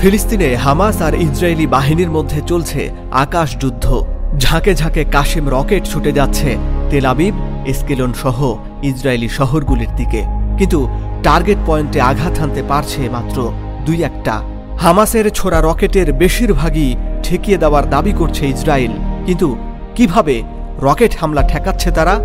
ফিলিস্তিনে হামাস আর ইসরায়েলি বাহিনীর মধ্যে চলছে আকাশ যুদ্ধ। ঝাঁকে ঝাঁকে কাশেম রকেট ছুটে যাচ্ছে তেল আবিব সহ ইসরায়েলি শহরগুলির দিকে। কিন্তু টার্গেট পয়েন্টে আঘাত হানতে পারছে মাত্র দুই একটা। হামাসের ছোড়া রকেটের বেশিরভাগই ঠেকিয়ে দেওয়ার দাবি করছে ইসরায়েল। কিন্তু কীভাবে রকেট হামলা ঠেকাচ্ছে তারা?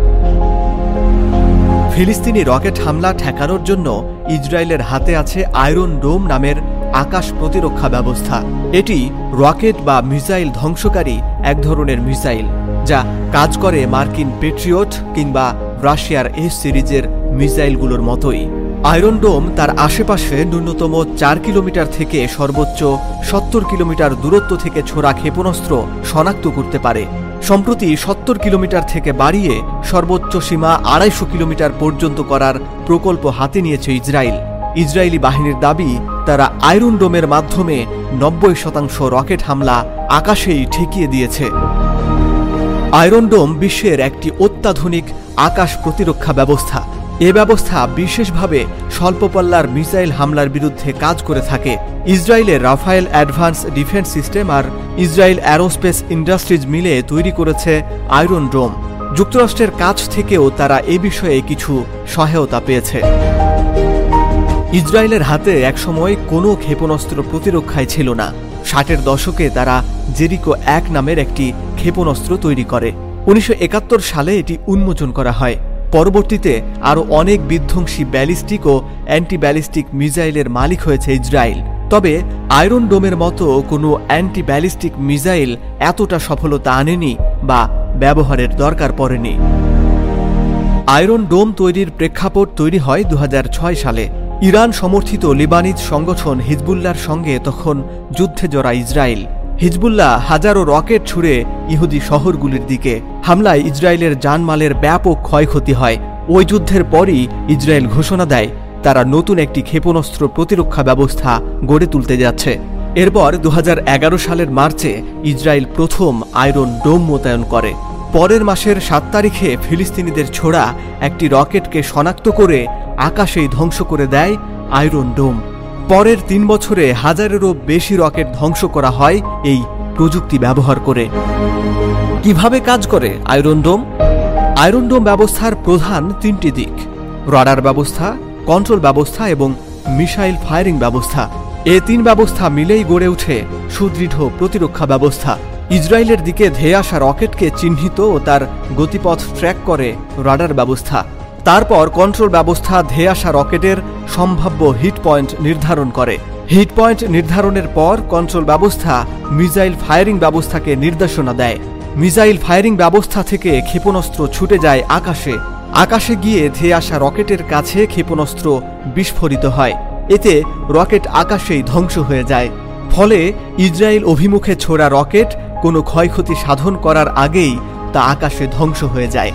ফিলিস্তিনি রকেট হামলা ঠেকানোর জন্য ইসরায়েলের হাতে আছে আয়রন ডোম নামের আকাশ প্রতিরক্ষা ব্যবস্থা। এটি রকেট বা মিসাইল ধ্বংসকারী এক ধরনের মিসাইল, যা কাজ করে মার্কিন পেট্রিয়ট কিংবা রাশিয়ার এস সিরিজের মিসাইলগুলোর মতোই। আয়রন ডোম তার আশেপাশে ন্যূনতম চার কিলোমিটার থেকে সর্বোচ্চ সত্তর কিলোমিটার দূরত্ব থেকে ছোড়া ক্ষেপণাস্ত্র শনাক্ত করতে পারে। সম্প্রতি সত্তর কিলোমিটার থেকে বাড়িয়ে সর্বোচ্চ সীমা আড়াইশো কিলোমিটার পর্যন্ত করার প্রকল্প হাতে নিয়েছে ইসরায়েল। ইসরায়েলি বাহিনীর দাবি, তারা আয়রন ডোমের মাধ্যমে নব্বই শতাংশ রকেট হামলা আকাশেই ঠেকিয়ে দিয়েছে। আয়রন ডোম বিশ্বের একটি অত্যাধুনিক আকাশ প্রতিরক্ষা ব্যবস্থা। এ ব্যবস্থা বিশেষভাবে স্বল্পপল্লার মিসাইল হামলার বিরুদ্ধে কাজ করে থাকে। ইসরায়েলের রাফায়েল অ্যাডভান্স ডিফেন্স সিস্টেম আর ইসরায়েল অ্যারোস্পেস ইন্ডাস্ট্রিজ মিলে তৈরি করেছে আয়রন ডোম। যুক্তরাষ্ট্রের কাছ থেকেও তারা এ বিষয়ে কিছু সহায়তা পেয়েছে। ইসরায়েলের হাতে একসময় কোনো ক্ষেপণাস্ত্র প্রতিরক্ষায় ছিল না। ষাটের দশকে তারা জেরিকো এক নামের একটি ক্ষেপণাস্ত্র তৈরি করে। উনিশশো একাত্তর সালে এটি উন্মোচন করা হয়। পরবর্তীতে আরও অনেক বিধ্বংসী ব্যালিস্টিক ও অ্যান্টি ব্যালিস্টিক মিসাইলের মালিক হয়েছে ইসরায়েল। তবে আয়রন ডোমের মতো কোনো অ্যান্টি ব্যালিস্টিক মিসাইল এতটা সফলতা আনেনি বা ব্যবহারের দরকার পড়েনি। আয়রন ডোম তৈরির প্রেক্ষাপট তৈরি হয় দু হাজার ছয় সালে। ইরান সমর্থিত লিবানিজ সংগঠন হিজবুল্লার সঙ্গে তখন যুদ্ধে জড়া ইসরায়েল। হিজবুল্লাহ হাজারো রকেট ছুড়ে ইহুদি শহরগুলির দিকে। হামলায় ইসরায়েলের জানমালের ব্যাপক ক্ষয়ক্ষতি হয়। ওই যুদ্ধের পরই ইসরায়েল ঘোষণা দেয়, তারা নতুন একটি ক্ষেপণাস্ত্র প্রতিরক্ষা ব্যবস্থা গড়ে তুলতে যাচ্ছে। এরপর দু হাজার এগারো সালের মার্চে ইসরায়েল প্রথম আয়রন ডোম মোতায়েন করে। পরের মাসের সাত তারিখে ফিলিস্তিনিদের ছোড়া একটি রকেটকে শনাক্ত করে আকাশেই ধ্বংস করে দেয় আয়রন ডোম পরের তিন বছরে হাজারেরও বেশি রকেট ধ্বংস করা হয় এই প্রযুক্তি ব্যবহার করে। কীভাবে কাজ করে আয়রন ডোম আয়রন ডোম ব্যবস্থার প্রধান তিনটি দিক। রাডার ব্যবস্থা, কন্ট্রোল ব্যবস্থা এবং মিসাইল ফায়ারিং ব্যবস্থা। এ তিন ব্যবস্থা মিলেই গড়ে ওঠে সুদৃঢ় প্রতিরক্ষা ব্যবস্থা। ইসরায়েলের দিকে ধেয়ে আসা রকেটকে চিহ্নিত ও তার গতিপথ ট্র্যাক করে রাডার ব্যবস্থা। তারপর কন্ট্রোল ব্যবস্থা ধেয়ে আসা রকেটের সম্ভাব্য হিট পয়েন্ট নির্ধারণ করে। হিট পয়েন্ট নির্ধারণের পর কন্ট্রোল ব্যবস্থা মিসাইল ফায়ারিং ব্যবস্থাকে নির্দেশনা দেয়। মিসাইল ফায়ারিং ব্যবস্থা থেকে ক্ষেপণাস্ত্র ছুটে যায় আকাশে। আকাশে গিয়ে ধেয়ে আসা রকেটের কাছে ক্ষেপণাস্ত্র বিস্ফোরিত হয়। এতে রকেট আকাশেই ধ্বংস হয়ে যায়। ফলে ইসরায়েল অভিমুখে ছোড়া রকেট কোনো ক্ষয়ক্ষতি সাধন করার আগেই তা আকাশে ধ্বংস হয়ে যায়।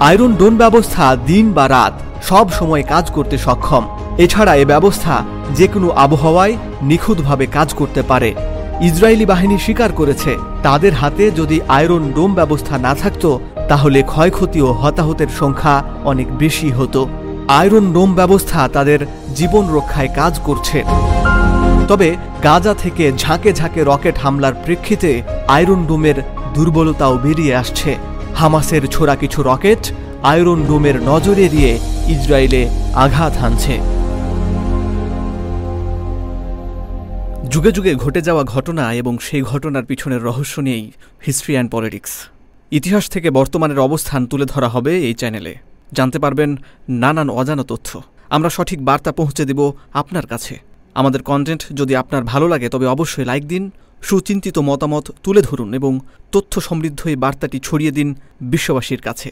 আয়রন ডোন ব্যবস্থা দিন বা রাত সব সময় কাজ করতে সক্ষম। এছাড়া এ ব্যবস্থা যে কোনো আবহাওয়ায় নিখুঁতভাবে কাজ করতে পারে। ইসরায়েলি বাহিনী স্বীকার করেছে, তাদের হাতে যদি আয়রন ডোম ব্যবস্থা না থাকত, তাহলে ক্ষয়ক্ষতি ও হতাহতের সংখ্যা অনেক বেশি হতো। আয়রন ডোম ব্যবস্থা তাদের জীবন রক্ষায় কাজ করছে। তবে গাজা থেকে ঝাঁকে ঝাঁকে রকেট হামলার প্রেক্ষিতে আয়রন ডোমের দুর্বলতাও বেরিয়ে আসছে। হামাসের ছোড়া কিছু রকেট আয়রন ডোমের নজর এড়িয়ে ইসরায়েলে আঘাত হানছে। যুগে যুগে ঘটে যাওয়া ঘটনা এবং সেই ঘটনার পিছনের রহস্য নিয়েই হিস্ট্রি অ্যান্ড পলিটিক্স। ইতিহাস থেকে বর্তমানের অবস্থান তুলে ধরা হবে এই চ্যানেলে। জানতে পারবেন নানান অজানা তথ্য। আমরা সঠিক বার্তা পৌঁছে দেব আপনার কাছে। আমাদের কন্টেন্ট যদি আপনার ভালো লাগে তবে অবশ্যই লাইক দিন সুচিন্তিত মতামত তুলে ধরুন এবং তথ্য সমৃদ্ধ এই বার্তাটি ছড়িয়ে দিন বিশ্ববাসীর কাছে।